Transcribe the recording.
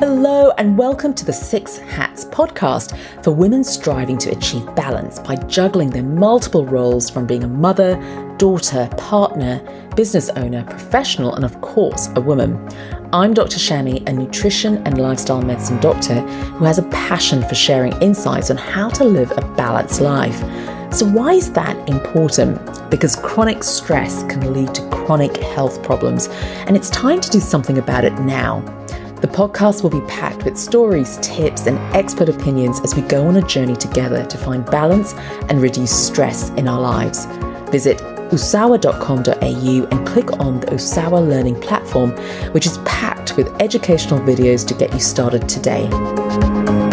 Hello, and welcome to the Six Hats podcast for women striving to achieve balance by juggling their multiple roles from being a mother, daughter, partner, business owner, professional, and of course, a woman. I'm Dr. Shami, a nutrition and lifestyle medicine doctor who has a passion for sharing insights on how to live a balanced life. So, why is that important? Because chronic stress can lead to chronic health problems, and it's time to do something about it now. The podcast will be packed with stories, tips, and expert opinions as we go on a journey together to find balance and reduce stress in our lives. Visit usawa.com.au and click on the Usawa Learning platform, which is packed with educational videos to get you started today.